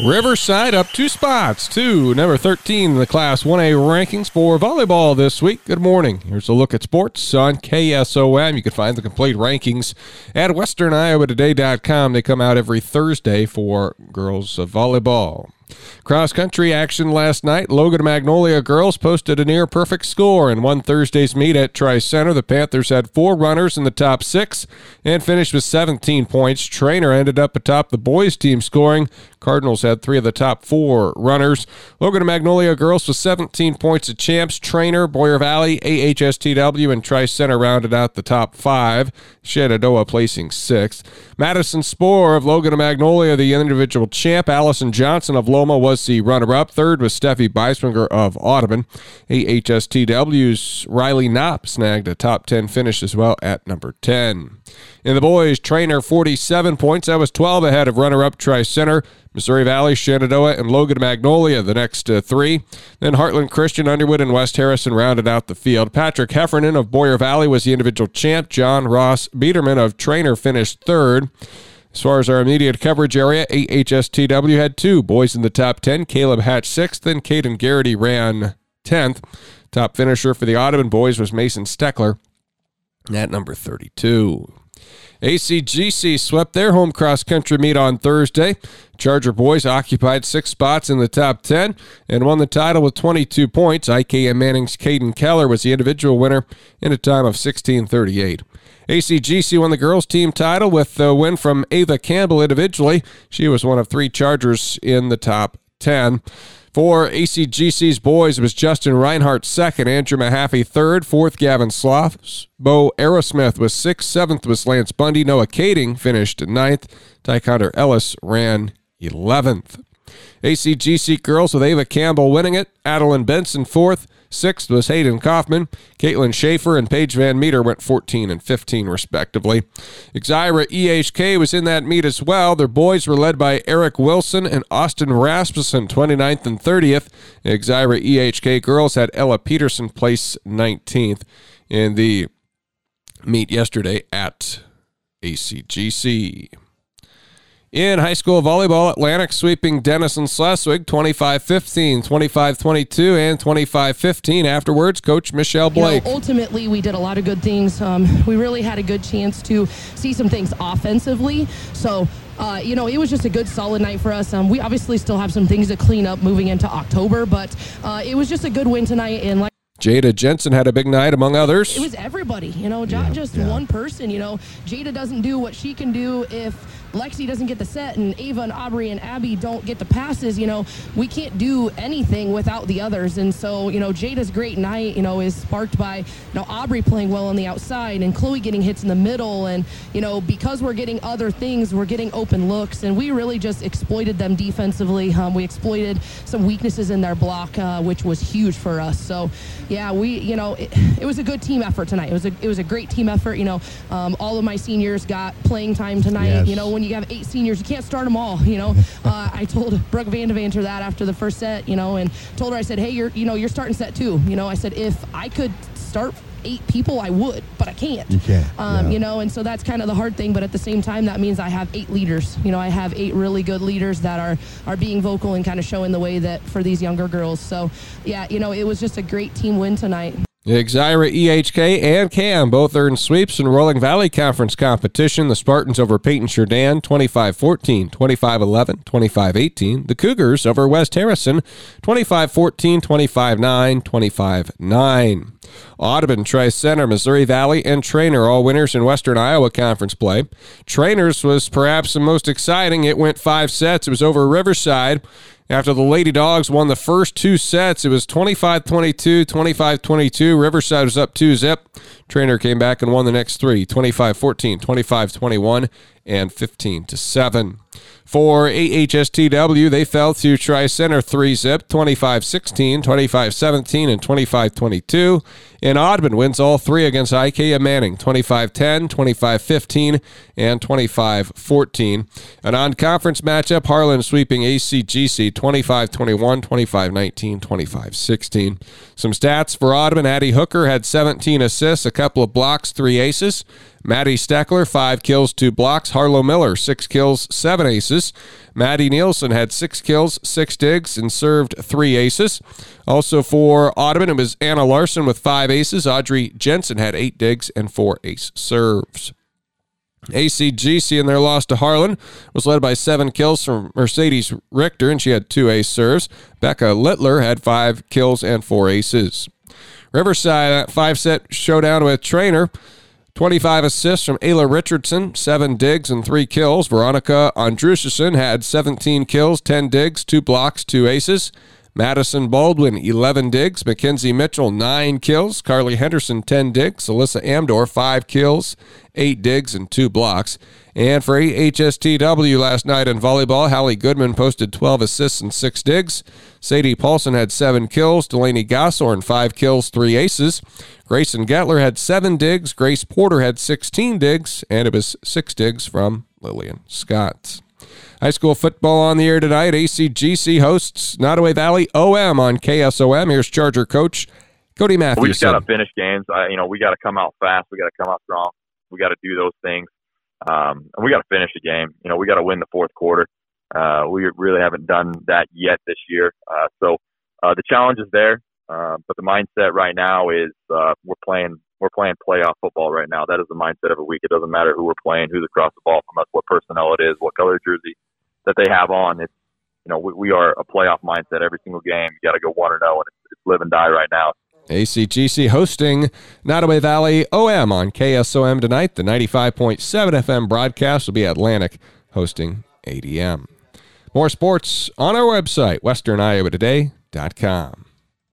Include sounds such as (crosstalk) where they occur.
Riverside up two spots to number 13 in the Class 1A rankings for volleyball this week. Good morning. Here's a look at sports on KSOM. You can find the complete rankings at westerniowatoday.com. They come out every Thursday for girls volleyball. Cross country action last night. Logan Magnolia girls posted a near perfect score in one Thursday's meet at Tri Center. The Panthers had four runners in the top six and finished with 17 points. Treynor ended up atop the boys' team scoring. Cardinals had three of the top four runners. Logan Magnolia girls with 17 points at champs. Treynor, Boyer Valley, AHSTW, and Tri Center rounded out the top five. Shenandoah placing sixth. Madison Spohr of Logan Magnolia, the individual champ. Allison Johnson of Loma was the runner up. Third was Steffi Beiswinger of Audubon. AHSTW's Riley Knopp snagged a top 10 finish as well at number 10. In the boys, Treynor 47 points. That was 12 ahead of runner up Tri Center. Missouri Valley, Shenandoah, and Logan Magnolia, the next uh, three. Then Heartland Christian, Underwood, and West Harrison rounded out the field. Patrick Heffernan of Boyer Valley was the individual champ. John Ross Biederman of Treynor finished third. As far as our immediate coverage area, AHSTW had two boys in the top 10. Caleb Hatch sixth, then Caden Garrity ran 10th. Top finisher for the Audubon boys was Mason Steckler at number 32. ACGC swept their home cross country meet on Thursday. Charger boys occupied six spots in the top 10 and won the title with 22 points. IKM Manning's Caden Keller was the individual winner in a time of 1638. ACGC won the girls' team title with the win from Ava Campbell individually. She was one of three Chargers in the top 10. For ACGC's boys, it was Justin Reinhardt second, Andrew Mahaffey third, fourth Gavin Sloth, Bo Aerosmith was sixth, seventh was Lance Bundy, Noah Kading finished ninth, Tyconder Ellis ran 11th. ACGC girls with Ava Campbell winning it, Adeline Benson fourth, Sixth was Hayden Kaufman. Caitlin Schaefer and Paige Van Meter went 14 and 15, respectively. Exira EHK was in that meet as well. Their boys were led by Eric Wilson and Austin Rasmussen, 29th and 30th. Exira EHK girls had Ella Peterson place 19th in the meet yesterday at ACGC. In high school volleyball, Atlantic sweeping Denison Schleswig 25 15, 25 22, and 25 15. Afterwards, Coach Michelle Blake. You know, ultimately, we did a lot of good things. Um, we really had a good chance to see some things offensively. So, uh, you know, it was just a good, solid night for us. Um, we obviously still have some things to clean up moving into October, but uh, it was just a good win tonight. And like Jada Jensen had a big night among others. It was everybody, you know, not yeah, just yeah. one person. You know, Jada doesn't do what she can do if Lexi doesn't get the set and Ava and Aubrey and Abby don't get the passes, you know, we can't do anything without the others. And so, you know, Jada's great night, you know, is sparked by, you know, Aubrey playing well on the outside and Chloe getting hits in the middle. And, you know, because we're getting other things, we're getting open looks. And we really just exploited them defensively. Um, we exploited some weaknesses in their block, uh, which was huge for us. So, yeah, we, you know, it, it, was a good team effort tonight. It was a, it was a great team effort. You know, um, all of my seniors got playing time tonight. Yes. You know, when you have eight seniors, you can't start them all. You know, (laughs) uh, I told Brooke Van Vandevanter that after the first set. You know, and told her I said, hey, you're you know you're starting set two. You know, I said if I could start eight people, I would, but I can't. You can't. Um, yeah. You know, and so that's kind of the hard thing. But at the same time, that means I have eight leaders. You know, I have eight really good leaders that are are being vocal and kind of showing the way that for these younger girls. So, yeah, you know, it was just a great team win tonight. Exira EHK and CAM both earned sweeps in Rolling Valley Conference competition. The Spartans over Paton-Churdan 25 14, 25 11, 25 18. The Cougars over West Harrison 25 14, 25 9, 25 9. Audubon, Tri Center, Missouri Valley, and Treynor, all winners in Western Iowa Conference play. Treynor's was perhaps the most exciting. It went five sets. It was over Riverside. After the Lady Dogs won the first two sets, it was 25 22, 25 22. Riverside was up 2 zip. Treynor came back and won the next three 25 14, 25 21, and 15 to 7. For AHSTW, they fell to Tri Center 3 zip, 25 16, 25 17, and 25 22. And Audubon wins all three against IKM Manning 25 10, 25 15, and 25 14. An on conference matchup, Harlan sweeping ACGC 25 21, 25 19, 25 16. Some stats for Audubon Addie Hooker had 17 assists, a couple of blocks, three aces. Maddie Steckler, five kills, two blocks. Harlow Miller, six kills, seven aces. Maddie Nielsen had six kills, six digs, and served three aces. Also for Audubon, it was Anna Larson with five aces. Audrey Jensen had eight digs and four ace serves. ACGC in their loss to Harlan was led by seven kills from Mercedes Richter, and she had two ace serves. Becca Littler had five kills and four aces. Riverside uh, five set showdown with Treynor. 25 assists from Ayla Richardson, seven digs and three kills. Veronica Andrushison had 17 kills, 10 digs, two blocks, two aces. Madison Baldwin, 11 digs. Mackenzie Mitchell, 9 kills. Carly Henderson, 10 digs. Alyssa Amdor, 5 kills, 8 digs, and 2 blocks. And for HSTW last night in volleyball, Hallie Goodman posted 12 assists and 6 digs. Sadie Paulson had 7 kills. Delaney Gossorn, 5 kills, 3 aces. Grayson Gettler had 7 digs. Grace Porter had 16 digs. And it was 6 digs from Lillian Scott. High school football on the air tonight. ACGC hosts Nodaway Valley OM on KSOM. Here's Charger coach Cody Matthews. We just got to finish games. I, you know, we got to come out fast. We got to come out strong. We got to do those things, um, and we got to finish the game. You know, we got to win the fourth quarter. Uh, we really haven't done that yet this year. Uh, so uh, the challenge is there, uh, but the mindset right now is uh, we're playing we're playing playoff football right now. That is the mindset of a week. It doesn't matter who we're playing, who's across the ball from us, what personnel it is, what color jersey that they have on. It's you know we, we are a playoff mindset every single game. You got to go one or zero, and it's, it's live and die right now. ACGC hosting Nodaway Valley OM on KSOM tonight. The 95.7 FM broadcast will be Atlantic hosting ADM. More sports on our website, westerniowatoday.com.